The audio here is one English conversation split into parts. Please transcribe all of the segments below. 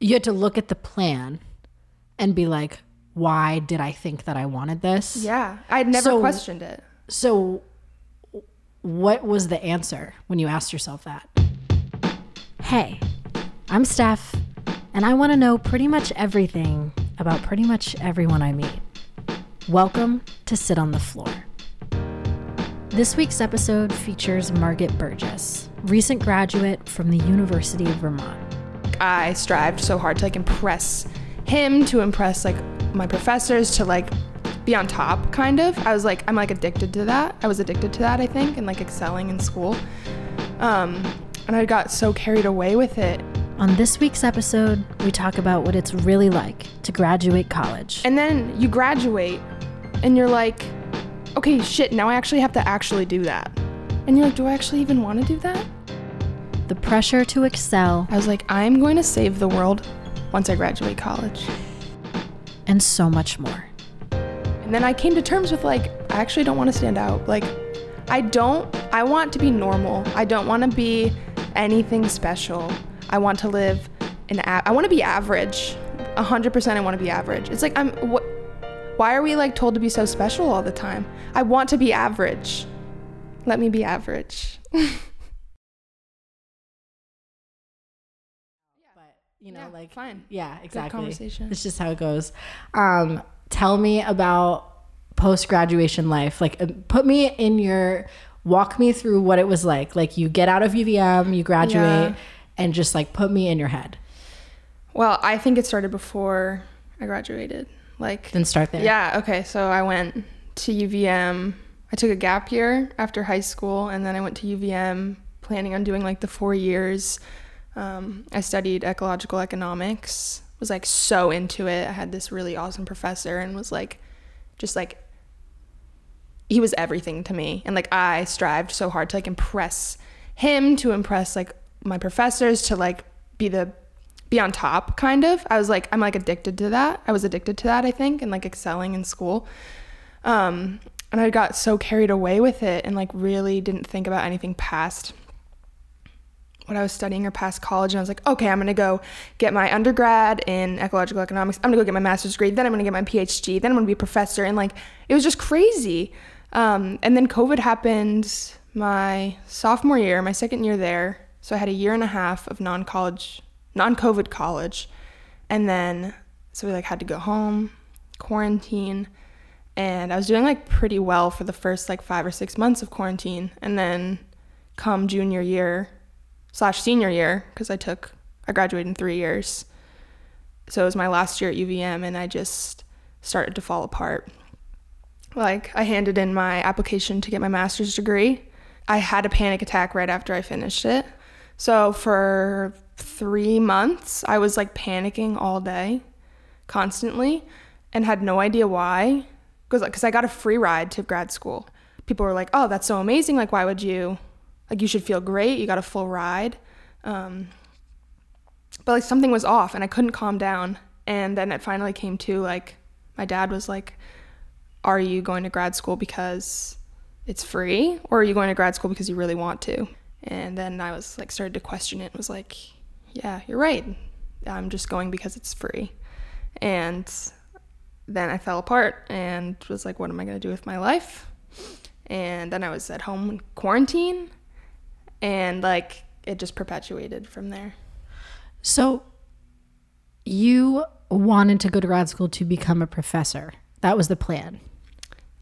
you had to look at the plan and be like, why did I think that I wanted this? Yeah, I'd never So- questioned it. So, what was the answer when you asked yourself that? Hey, I'm Steph, and I want to know pretty much everything about pretty much everyone I meet. Welcome to Sit on the Floor. This week's episode features Margaret Burgess, recent graduate from the University of Vermont. I strived so hard to like impress him, to impress like my professors, to like be on top, kind of. I was like, I'm like addicted to that. I was addicted to that, I think, and like excelling in school. Um, and I got so carried away with it. On this week's episode, we talk about what it's really like to graduate college. And then you graduate and you're like, okay, shit, now I actually have to actually do that. And you're like, do I actually even want to do that? The pressure to excel, I was like, I'm going to save the world once I graduate college. and so much more. And then I came to terms with like, I actually don't want to stand out. Like, I don't, I want to be normal. I don't want to be anything special. I want to live an, a- I want to be average. 100% I want to be average. It's like, I'm, what, why are we like told to be so special all the time? I want to be average. Let me be average. you know, Yeah, like, fine. yeah, exactly. Good conversation. It's just how it goes. Um, tell me about post graduation life. Like, uh, put me in your, walk me through what it was like. Like, you get out of UVM, you graduate, Yeah. and just like put me in your head. Well, I think it started before I graduated. Like, Then start there. Yeah, okay. So I went to UVM. I took a gap year after high school, and then I went to UVM planning on doing like the four years. Um, I studied ecological economics, was like so into it. I had this really awesome professor, and was like, just like, he was everything to me. And like, I strived so hard to like impress him, to impress like my professors, to like be the be on top kind of i was like i'm like addicted to that i was addicted to that i think and like excelling in school um and i got so carried away with it and like really didn't think about anything past what i was studying or past college and i was like okay i'm gonna go get my undergrad in ecological economics. I'm gonna go get my master's degree then i'm gonna get my phd then i'm gonna be a professor and like it was just crazy. Um, and then covid happened my sophomore year my second year there so i had a year and a half of non-college non-covid college. And then so we like had to go home quarantine and i was doing like pretty well for the first like five or six months of quarantine. And then come junior year slash senior year because i took i graduated in three years so it was my last year at uvm and i just started to fall apart like i handed in my application to get my master's degree i had a panic attack right after i finished it so for three months, I was like panicking all day, constantly, and had no idea why. Because like, I got a free ride to grad school. People were like, "Oh, that's so amazing! Like, why would you? Like, you should feel great. You got a full ride." Um, but like something was off, and I couldn't calm down. And then it finally came to like, my dad was like, "Are you going to grad school because it's free, or are you going to grad school because you really want to?" And then I was like, started to question it. and Was like, yeah, you're right. I'm just going because it's free. And then I fell apart and was like, what am I going to do with my life? And then I was at home in quarantine and like it just perpetuated from there. So, you wanted to go to grad school to become a professor. That was the plan.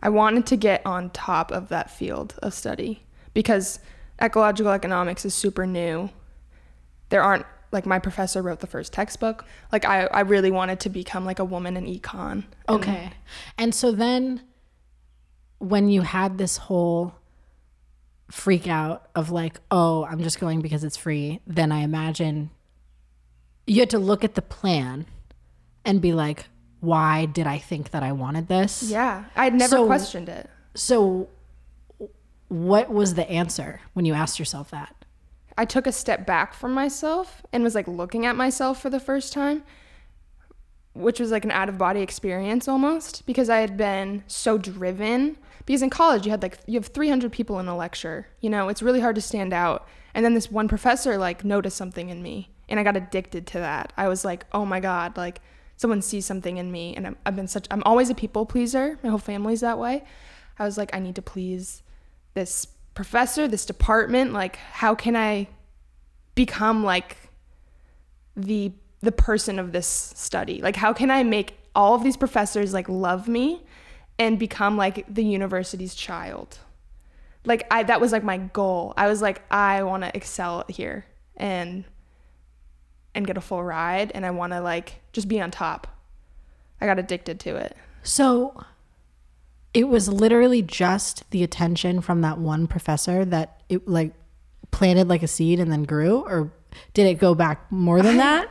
I wanted to get on top of that field of study because ecological economics is super new. There aren't like my professor wrote the first textbook. Like I, I really wanted to become like a woman in econ. And Okay. And so then when you had this whole freak out of like, oh, I'm just going because it's free, then I imagine you had to look at the plan and be like, why did I think that I wanted this? Yeah, I'd never So- questioned it. So what was the answer when you asked yourself that? I took a step back from myself and was like looking at myself for the first time, which was like an out of body experience almost because I had been so driven. Because in college, you had like, you have 300 people in a lecture. You know, it's really hard to stand out. And then this one professor like noticed something in me and I got addicted to that. I was like, oh my God, like someone sees something in me. And I'm, I've been such, I'm always a people pleaser. My whole family's that way. I was like, I need to please this professor, this department. Like, how can I become like the the person of this study? Like, how can I make all of these professors like love me and become like the university's child? Like, I that was like my goal. I was like, I want to excel here and and get a full ride, and I want to like just be on top. I got addicted to it. So it was literally just the attention from that one professor that it like planted like a seed and then grew or did it go back more than that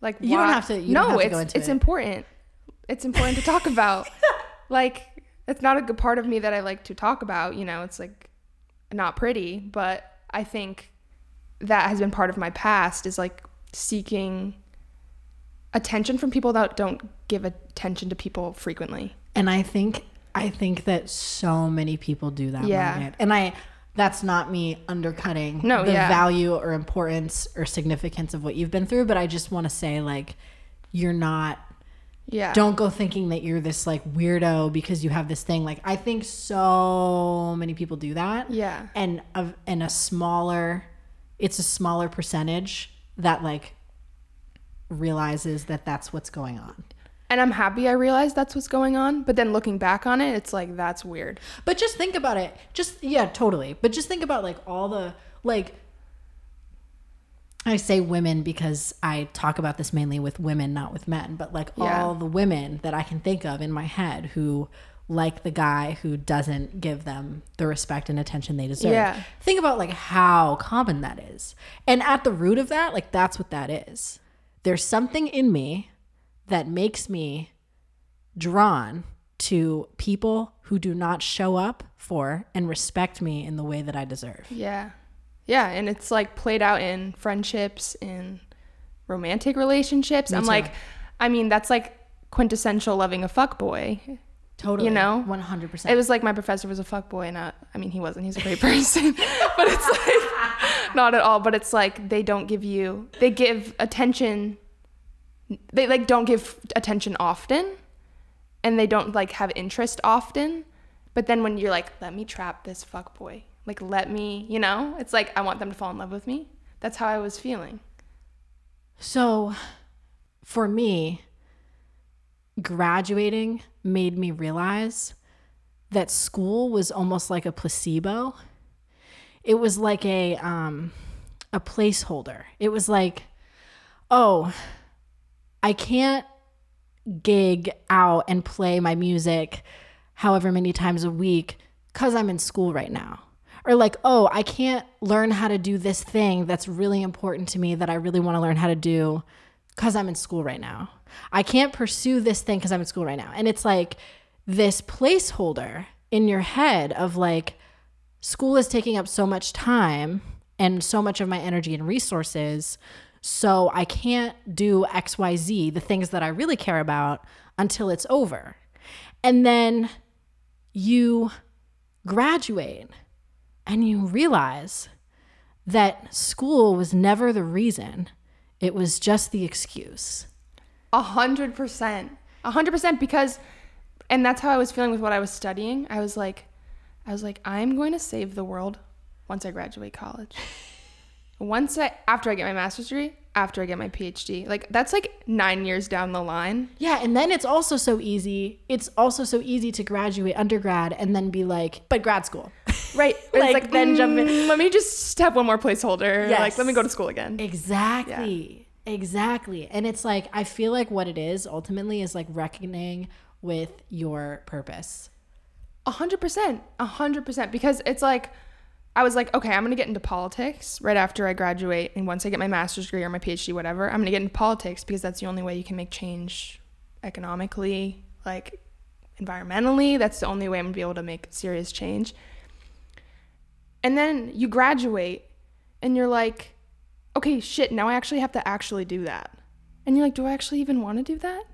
Like You don't have to- you no, don't have to it's it's it. important. It's important to talk about. like it's not a good part of me that I like to talk about. You know, it's like not pretty, but I think that has been part of my past is like seeking attention from people that don't give attention to people frequently. and i think i think that so many people do that Yeah. Margaret. and i that's not me undercutting No, the yeah. value or importance or significance of what you've been through but i just want to say like you're not Yeah. don't go thinking that you're this like weirdo because you have this thing like i think so many people do that Yeah. and of and a smaller it's a smaller percentage that like realizes that that's what's going on And I'm happy I realized that's what's going on, but then looking back on it, it's like that's weird. but just think about it just yeah totally but just think about like all the like I say women because I talk about this mainly with women, not with men, but like Yeah. all the women that I can think of in my head who like the guy who doesn't give them the respect and attention they deserve. Yeah. Think about like how common that is. And at the root of that, like that's what that is. There's something in me that makes me drawn to people who do not show up for and respect me in the way that I deserve. Yeah. Yeah, and it's like played out in friendships, in romantic relationships. I'm too. like, I mean, that's like quintessential loving a fuck boy. Totally. You know? 100%. It was like my professor was a fuck boy, and I, I mean, he wasn't. He's a great person, but it's like not at all. But it's like they don't give you, they give attention. They like don't give attention often, and they don't like have interest often. But then when you're like, let me trap this fuck boy, like let me, you know, it's like I want them to fall in love with me. That's how I was feeling. So, for me, graduating made me realize that school was almost like a placebo. It was like a um, a placeholder. It was like, oh, I can't gig out and play my music however many times a week because I'm in school right now. Or like, oh, I can't learn how to do this thing that's really important to me that I really want to learn how to do because I'm in school right now. I can't pursue this thing because I'm in school right now. And it's like this placeholder in your head of like, school is taking up so much time and so much of my energy and resources. So I can't do XYZ, the things that I really care about, until it's over. And then you graduate and you realize that school was never the reason, it was just the excuse. A hundred percent. A hundred percent because and that's how I was feeling with what I was studying. I was like I was like, I'm going to save the world once I graduate college. once I after I get my master's degree, after I get my PhD. Like that's like nine years down the line. Yeah, and then it's also so easy. It's also so easy to graduate undergrad and then be like, but grad school. Right. Like, it's like then jump in. mm. Let me just have one more placeholder. Yes. Like let me go to school again. Exactly. Exactly. And it's like, I feel like what it is ultimately is like reckoning with your purpose. A hundred percent, a hundred percent. Because it's like, I was like, okay, I'm gonna get into politics right after I graduate, and once I get my master's degree or my PhD, whatever, I'm gonna get into politics because that's the only way you can make change economically, like environmentally. That's the only way I'm gonna be able to make serious change. And then you graduate, and you're like, okay, shit, now I actually have to actually do that. And you're like, do I actually even want to do that?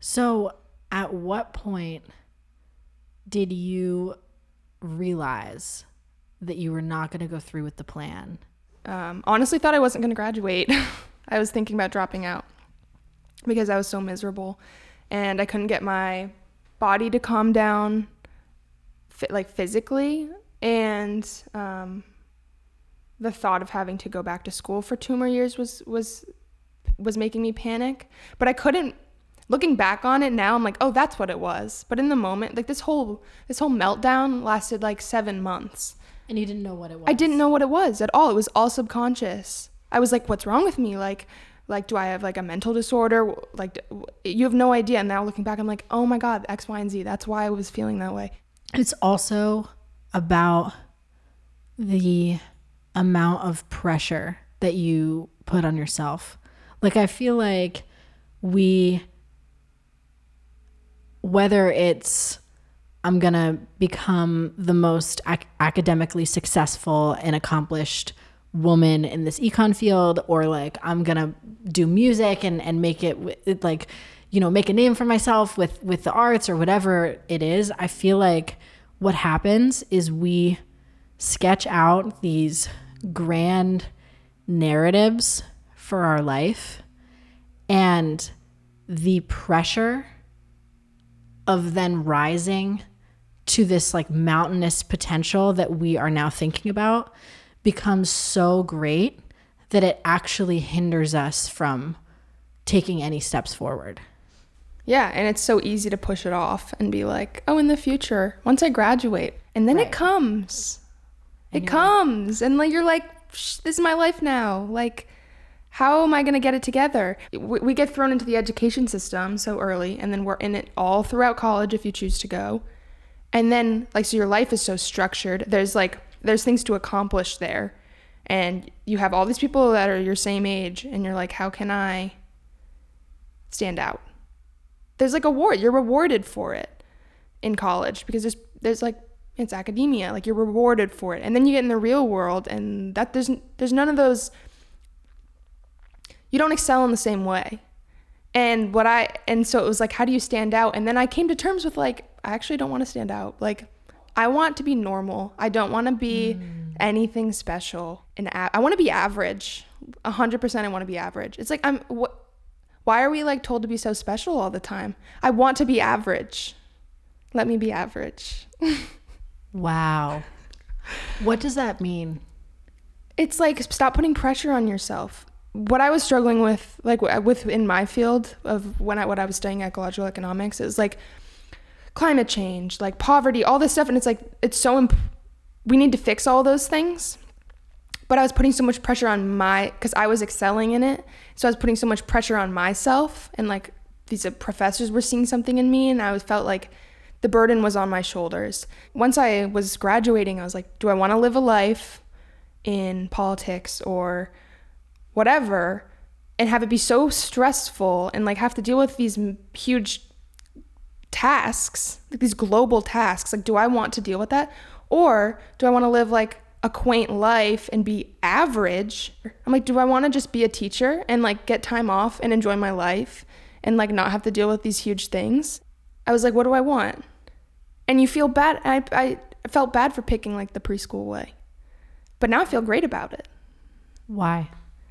So, at what point did you realize that you were not going to go through with the plan? um, honestly thought I wasn't going to graduate. I was thinking about dropping out because I was so miserable and I couldn't get my body to calm down like physically and um, the thought of having to go back to school for two more years was was was making me panic. But i couldn't looking back on it now i'm like oh that's what it was. But in the moment like this whole this whole meltdown lasted like seven months. And you didn't know what it was i didn't know what it was at all. It was all subconscious. I was like what's wrong with me? Like like do i have like a mental disorder? Like you have no idea. And now looking back i'm like oh my god x y and z. That's why i was feeling that way. It's also about the amount of pressure that you put on yourself. Like, I feel like we, whether it's, I'm going to become the most ac- academically successful and accomplished woman in this econ field, or like I'm going to do music and, and make it, it like, you know, make a name for myself with, with the arts or whatever it is. I feel like what happens is we sketch out these grand narratives for our life and the pressure of then rising to this like mountainous potential that we are now thinking about becomes so great that it actually hinders us from taking any steps forward. Yeah, and it's so easy to push it off and be like, "Oh, in the future, once I graduate." And then right. it comes. And it comes. Like, and like you're like, this is my life now. Like how am I going to get it together? We, we get thrown into the education system so early and then we're in it all throughout college if you choose to go. And then like so your life is so structured. There's like there's things to accomplish there. And you have all these people that are your same age and you're like, how can I stand out? There's like a reward. You're rewarded for it in college because there's there's like it's academia. Like you're rewarded for it, and then you get in the real world, and that there's there's none of those. You don't excel in the same way. And what I and so it was like, how do you stand out? And then I came to terms with like, I actually don't want to stand out. Like, I want to be normal. I don't want to be mm. anything special. And I want to be average. A hundred percent, I want to be average. It's like I'm what why are we like told to be so special all the time? I want to be average. Let me be average. wow. What does that mean? It's like stop putting pressure on yourself. What I was struggling with, like with in my field of when I what I was studying ecological economics, is like climate change, like poverty, all this stuff, and it's like it's so imp- we need to fix all those things but I was putting so much pressure on my because I was excelling in it. So I was putting so much pressure on myself, and like these uh, professors were seeing something in me, and I felt like the burden was on my shoulders. Once I was graduating, I was like, do I want to live a life in politics or whatever and have it be so stressful and like have to deal with these huge tasks, like these global tasks? Like, do I want to deal with that? Or do I want to live like a quaint life and be average. I'm like, do I want to just be a teacher and like get time off and enjoy my life and like not have to deal with these huge things? I was like, what do I want? And you feel bad. I, I felt bad for picking like the preschool way. But now I feel great about it. Why?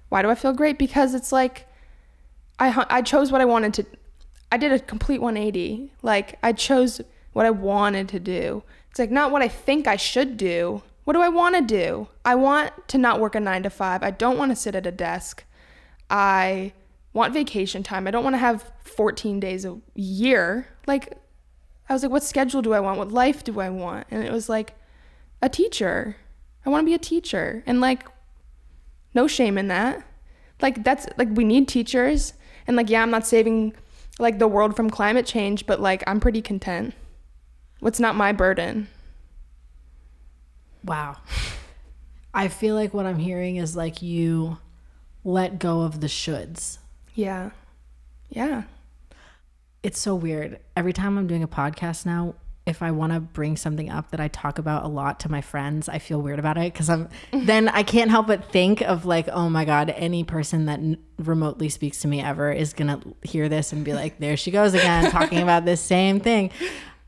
Why do I feel great? Because it's like I I chose what I wanted to I did a complete 180. Like I chose what I wanted to do. It's like not what I think I should do, what do I want to do? I want to not work a nine to five. I don't want to sit at a desk. I want vacation time. I don't want to have 14 days a year. Like, I was like, what schedule do I want? What life do I want? And it was like, a teacher. I want to be a teacher. And like, no shame in that. Like, that's like, we need teachers. And like, yeah, I'm not saving like the world from climate change, but like, I'm pretty content. What's not my burden? Wow. I feel like what I'm hearing is like you let go of the shoulds. Yeah. Yeah. It's so weird. Every time I'm doing a podcast now, if I want to bring something up that I talk about a lot to my friends, I feel weird about it because I'm then I can't help but think of like, oh my god, any person that n- remotely speaks to me ever is gonna hear this and be like, there she goes again talking about this same thing.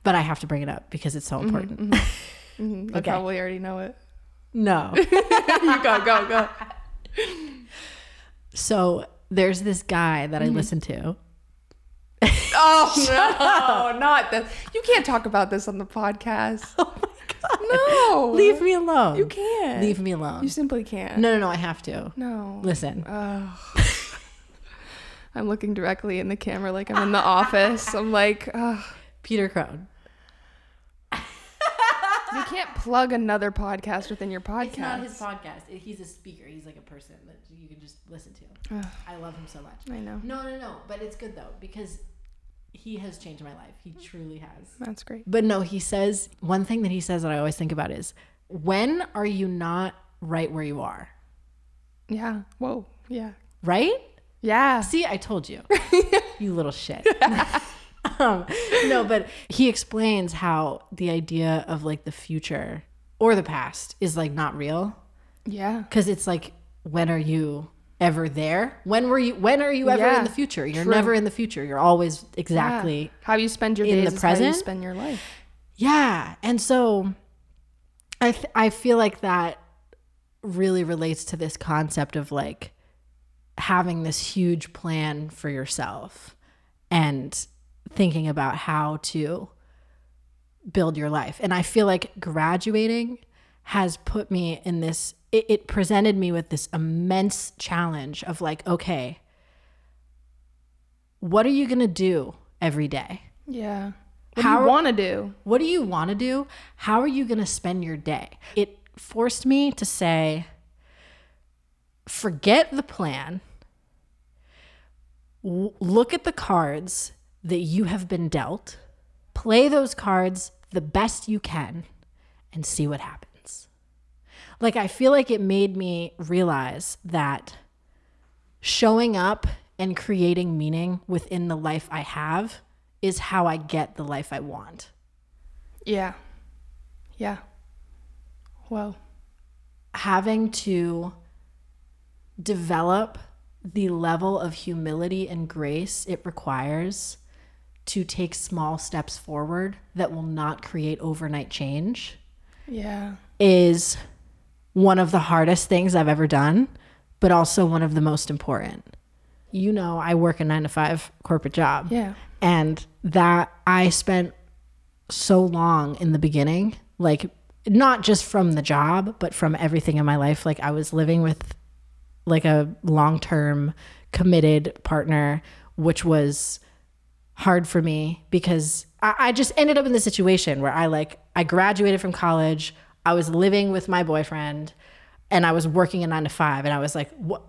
But I have to bring it up because it's so mm-hmm, important. Mm-hmm, mm-hmm. Mm-hmm. I probably already know it. No. you go, go, go. So there's this guy that I listen to. Oh no, not this. You can't talk about this on the podcast. Oh my god. No. Leave me alone. You can't. Leave me alone. You simply can't. no, no, no, I have to. No. Listen. I'm looking directly in the camera like I'm in the office. I'm like, ugh. Peter Crone. You can't plug another podcast within your podcast. It's not his podcast. He's a speaker. He's like a person that you can just listen to. I love him so much. I know. No, no, no. But it's good though because he has changed my life. He truly has. That's great. But no, he says one thing that he says that I always think about is when are you not right where you are? Yeah. Whoa. Yeah. Right? Yeah. See, I told you. you little shit. um, no, but he explains how the idea of like the future or the past is like not real Yeah. because it's like when are you ever there? When were you when are you ever Yeah, in the future? You're true. never in the future. You're always exactly Yeah. How you spend your in days the how you present. spend your life. Yeah. And so I th- I feel like that really relates to this concept of like having this huge plan for yourself and thinking about how to build your life. And I feel like graduating has put me in this it, it presented me with this immense challenge of like okay, what are you going to do every day? Yeah. What How- do you want to do? What do you want to do? How are you going to spend your day? It forced me to say, forget the plan. W- look at the cards that you have been dealt, play those cards the best you can, and see what happens. Like, I feel like it made me realize that showing up and creating meaning within the life I have is how I get the life I want. Yeah. Yeah. Whoa. Having to develop the level of humility and grace it requires to take small steps forward that will not create overnight change Yeah. is one of the hardest things I've ever done, but also one of the most important. You know, I work a nine to five corporate job. Yeah. And that I spent so long in the beginning, like not just from the job, but from everything in my life. Like I was living with like a long term committed partner, which was hard for me because I, I just ended up in this situation where I like I graduated from college, I was living with my boyfriend, and I was working a nine to five, and I was like, what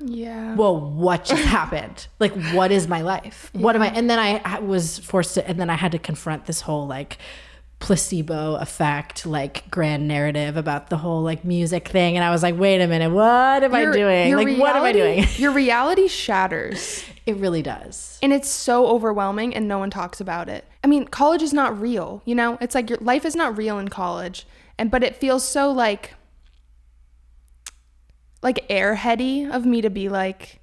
Yeah. well what just happened? Like, what is my life? What am I? And then I, I was forced to, and then I had to confront this whole like placebo effect, like grand narrative about the whole like music thing. And I was like, wait a minute, what am I doing? your Like, what am I doing? Your reality shatters. It really does. And it's so overwhelming and no one talks about it. I mean, college is not real, you know? It's like your life is not real in college. And but it feels so like like airheady of me to be like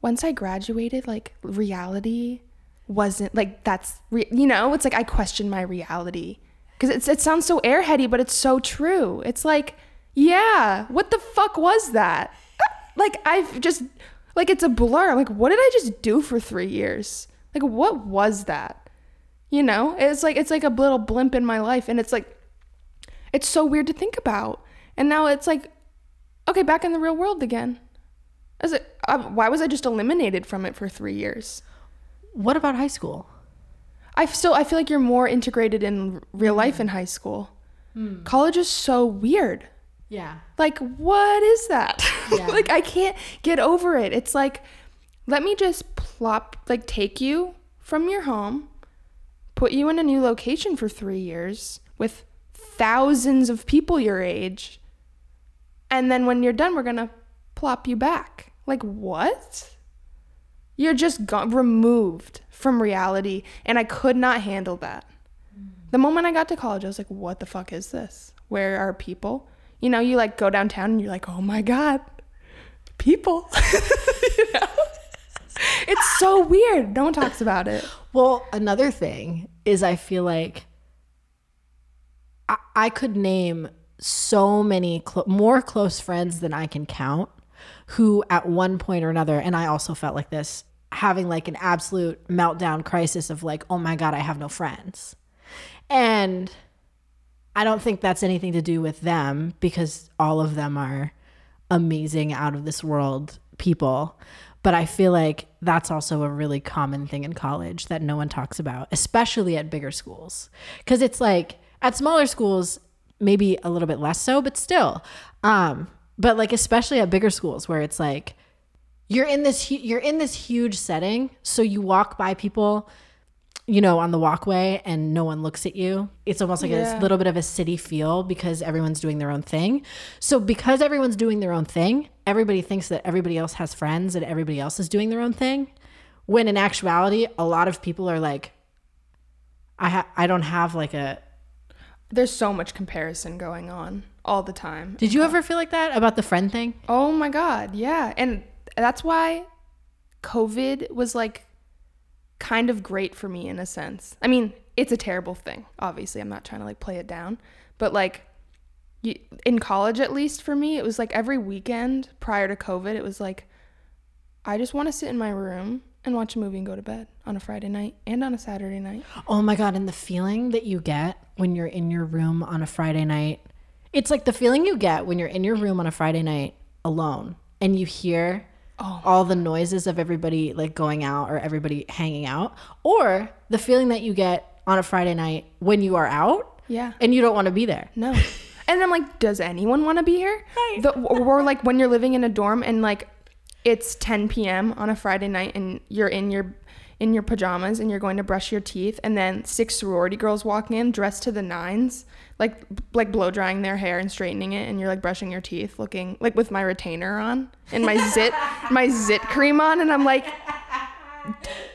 once I graduated, like reality wasn't like that's re- you know, it's like I question my reality it's it sounds so airheady, but it's so true. It's like, yeah, what the fuck was that? Like I've just like it's a blur. Like what did I just do for 3 years? Like what was that? You know? It's like it's like a little blimp in my life and it's like it's so weird to think about. And now it's like okay, back in the real world again. It, uh, why was I just eliminated from it for 3 years? What about high school? I still I feel like you're more integrated in real hmm. life in high school. Hmm. College is so weird. Yeah. Like what is that? Yeah. like I can't get over it. It's like let me just plop like take you from your home, put you in a new location for 3 years with thousands of people your age. And then when you're done we're going to plop you back. Like what? You're just removed from reality. And I could not handle that. The moment I got to college, I was like, what the fuck is this? Where are people? You know, you like go downtown and you're like, oh my God, people. you know? It's so weird. No one talks about it. Well, another thing is I feel like I, I could name so many clo- more close friends than I can count who at one point or another, and I also felt like this, having like an absolute meltdown crisis of like, oh my God, I have no friends. And I don't think that's anything to do with them because all of them are amazing, out of this world people. But I feel like that's also a really common thing in college that no one talks about, especially at bigger schools. Because it's like at smaller schools, maybe a little bit less so, but still. Um, but like especially at bigger schools where it's like you're in this hu- you're in this huge setting, so you walk by people you know, on the walkway and no one looks at you. It's almost like Yeah. a little bit of a city feel because everyone's doing their own thing. So because everyone's doing their own thing, everybody thinks that everybody else has friends and everybody else is doing their own thing. When in actuality, a lot of people are like, I ha- I don't have like a. There's so much comparison going on all the time. Did you ever feel like that about the friend thing? Oh my God. Yeah. And that's why COVID was like kind of great for me in a sense. I mean, it's a terrible thing. Obviously, I'm not trying to like play it down, but like you, in college, at least for me, it was like every weekend prior to COVID, it was like, I just want to sit in my room and watch a movie and go to bed on a Friday night and on a Saturday night. Oh my God. And the feeling that you get when you're in your room on a Friday night, it's like the feeling you get when you're in your room on a Friday night alone and you hear oh. all the noises of everybody like going out or everybody hanging out, or the feeling that you get on a Friday night when you are out Yeah. and you don't want to be there. No. And I'm like, does anyone want to be here? The, or like when you're living in a dorm and like it's 10 p.m. on a Friday night and you're in your in your pajamas and you're going to brush your teeth and then six sorority girls walk in dressed to the nines like like blow drying their hair and straightening it and you're like brushing your teeth looking like with my retainer on and my zit my zit cream on and I'm like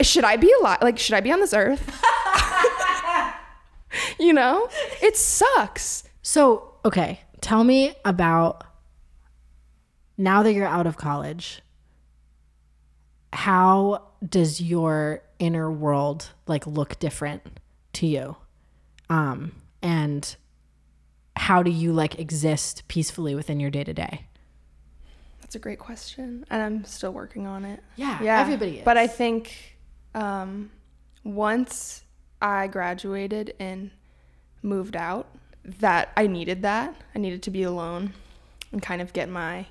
should I be alive like should I be on this earth? You know? It sucks. So, okay, tell me about now that you're out of college, how does your inner world like look different to you? Um, and how do you like exist peacefully within your day to day? That's a great question, and I'm still working on it. Yeah, Yeah, everybody is. But I think um, once I graduated and moved out, that I needed that. I needed to be alone and kind of get my.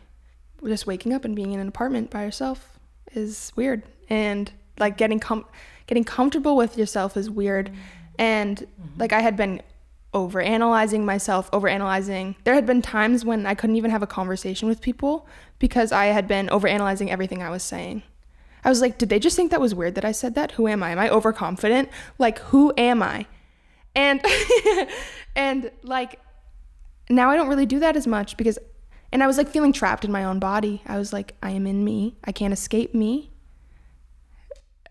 Just waking up and being in an apartment by yourself is weird, and like getting com- getting comfortable with yourself is weird, and mm-hmm. like I had been over analyzing myself, over analyzing. There had been times when I couldn't even have a conversation with people because I had been over analyzing everything I was saying. I was like, did they just think that was weird that I said that? Who am I? Am I overconfident? Like, who am I? And and like now I don't really do that as much because and I was like feeling trapped in my own body. I was like, I am in me. I can't escape me.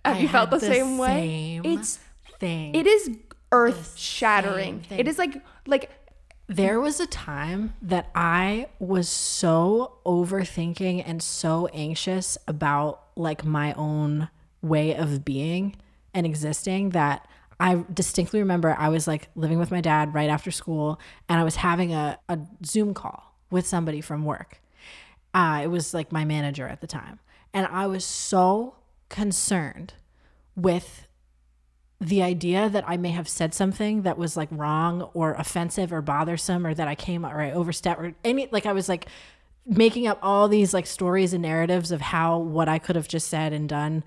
Have I you felt had the, same way? It's thing. it is earth shattering. It is like like There was a time that I was so overthinking and so anxious about like my own way of being and existing that I distinctly remember I was like living with my dad right after school and I was having a, a Zoom call with somebody from work. Uh, it was like my manager at the time. And I was so concerned with the idea that I may have said something that was like wrong or offensive or bothersome or that I came or I overstepped or any like I was like making up all these like stories and narratives of how what I could have just said and done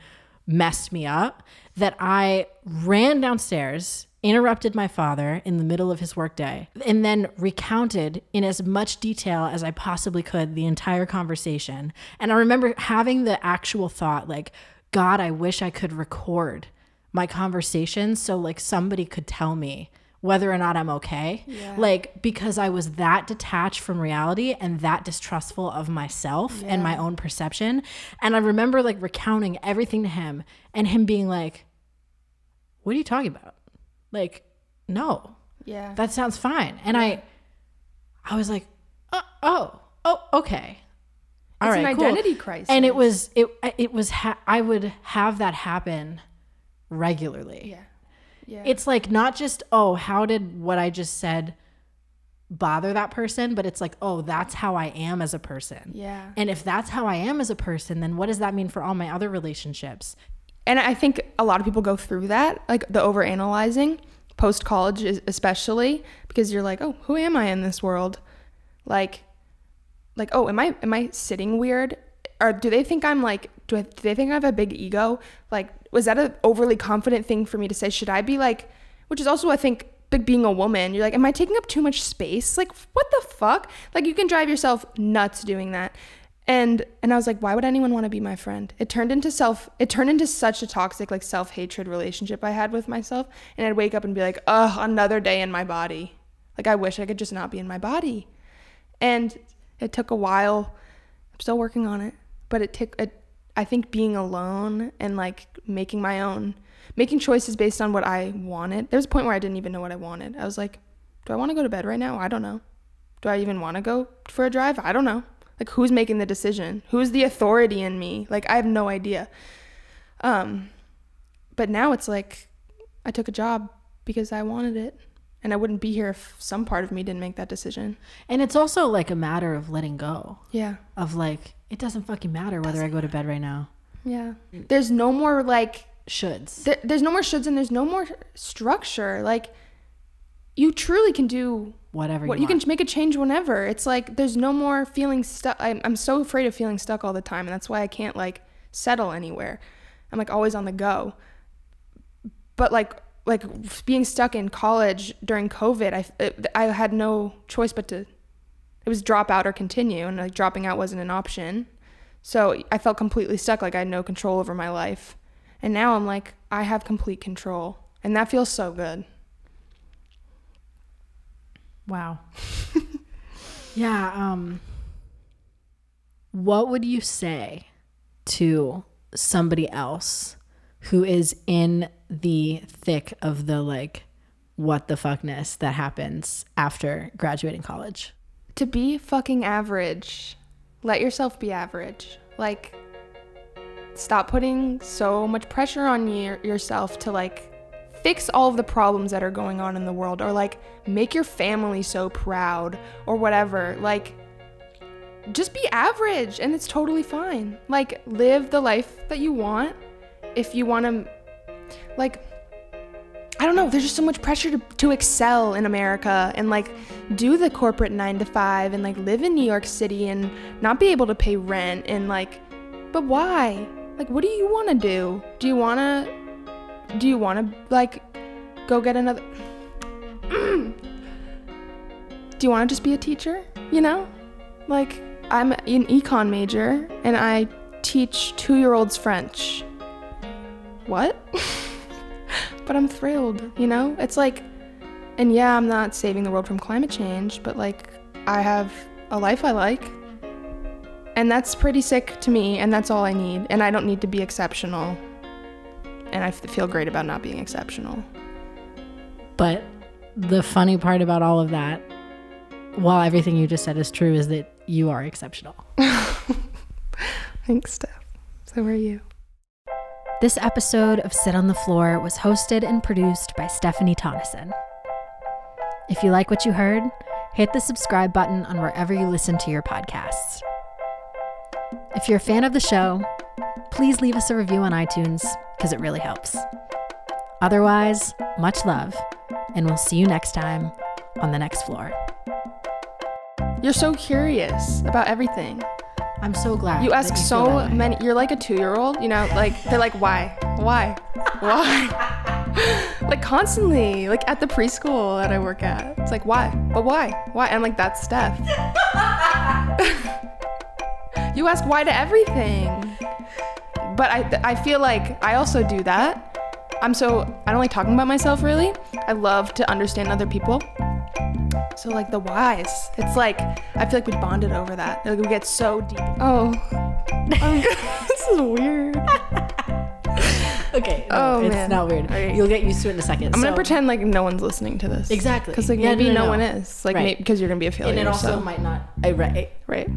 messed me up that I ran downstairs interrupted my father in the middle of his workday and then recounted in as much detail as I possibly could the entire conversation and I remember having the actual thought like god I wish I could record my conversations so like somebody could tell me whether or not I'm okay. Like because I was that detached from reality and that distrustful of myself and my own perception. And I remember like recounting everything to him and him being like, What are you talking about? Like, no, yeah. that sounds fine. And I I was like, oh, oh, oh okay. All It's an right, cool. identity crisis. And it was it it was ha- I would have that happen regularly. yeah. Yeah. It's like not just, oh, how did what I just said bother that person, but it's like, oh, that's how I am as a person. Yeah. And if that's how I am as a person, then what does that mean for all my other relationships? And I think a lot of people go through that, like the over analyzing post college, especially because you're like, oh, who am I in this world? Like, like, oh, am I am I sitting weird? Or do they think I'm like, do, I, do they think I have a big ego? Like, was that an overly confident thing for me to say? Should I be like, which is also I think like being a woman, you're like, am I taking up too much space? Like, what the fuck? Like, you can drive yourself nuts doing that. And and I was like, why would anyone want to be my friend? It turned into self. It turned into such a toxic, like self hatred relationship I had with myself. And I'd wake up and be like, oh, another day in my body. Like, I wish I could just not be in my body. And it took a while. I'm still working on it, but it took. It, I think being alone and like making my own making choices based on what I wanted. There was a point where I didn't even know what I wanted. I was like, do I want to go to bed right now? I don't know. Do I even want to go for a drive? I don't know. Like who's making the decision? Who's the authority in me? Like I have no idea. Um but now it's like I took a job because I wanted it. And I wouldn't be here if some part of me didn't make that decision. And it's also like a matter of letting go. Yeah. Of like, it doesn't fucking matter whether I go to bed right now. Yeah. There's no more like shoulds. There, there's no more shoulds and there's no more structure. Like you truly can do whatever what you, you can make a change whenever. It's like there's no more feeling stuck. I'm, I'm so afraid of feeling stuck all the time, and that's why I can't like settle anywhere. I'm like always on the go. But like like being stuck in college during COVID, I it, I had no choice but to. It was drop out or continue, and like dropping out wasn't an option. So I felt completely stuck, like I had no control over my life. And now I'm like, I have complete control. And that feels so good. Wow. yeah, um what would you say to somebody else who is in the thick of the like what the fuckness that happens after graduating college? To be fucking average. Let yourself be average. Like stop putting so much pressure on you, yourself to like fix all of the problems that are going on in the world or like make your family so proud or whatever. Like just be average and it's totally fine. Like live the life that you want. If you want to like I don't know, there's just so much pressure to, to excel in America and like do the corporate 9 to 5 and like live in New York City and not be able to pay rent and like but why? Like what do you want to do? Do you want to do you want to like go get another do you want to just be a teacher you know? Like i'm an econ major and i teach two-year-olds french. What? But i'm thrilled you know? It's like and yeah i'm not saving the world from climate change but like i have a life i like. And that's pretty sick to me and that's all i need and i don't need to be exceptional and I feel great about not being exceptional. But the funny part about all of that, while everything you just said is true, is that you are exceptional. Thanks, Steph. So are you. This episode of Sit on the Floor was hosted and produced by Stephanie Tonneson. If you like what you heard, hit the subscribe button on wherever you listen to your podcasts. If you're a fan of the show, please leave us a review on iTunes because it really helps. Otherwise, much love, and we'll see you next time on the next floor. You're so curious about everything. I'm so glad. You ask you so many. You're like a two year old, you know, like, they're like, why? Why? Why? like, constantly, like at the preschool that I work at. It's like, why? But why? Why? And I'm like, that's Steph. you ask why to everything but I, I feel like I also do that. I'm so, I don't like talking about myself really. I love to understand other people. So, like the whys, it's like, I feel like we bonded over that. Like we get so deep. Oh, oh. this is weird. okay. No, oh, it's man. not weird. Okay. You'll get used to it in a second. I'm so. gonna pretend like no one's listening to this. Exactly. Because like yeah, maybe no, no, no, one is. Like right. because you're gonna be a failure. And it also so. might not. I, right. Right.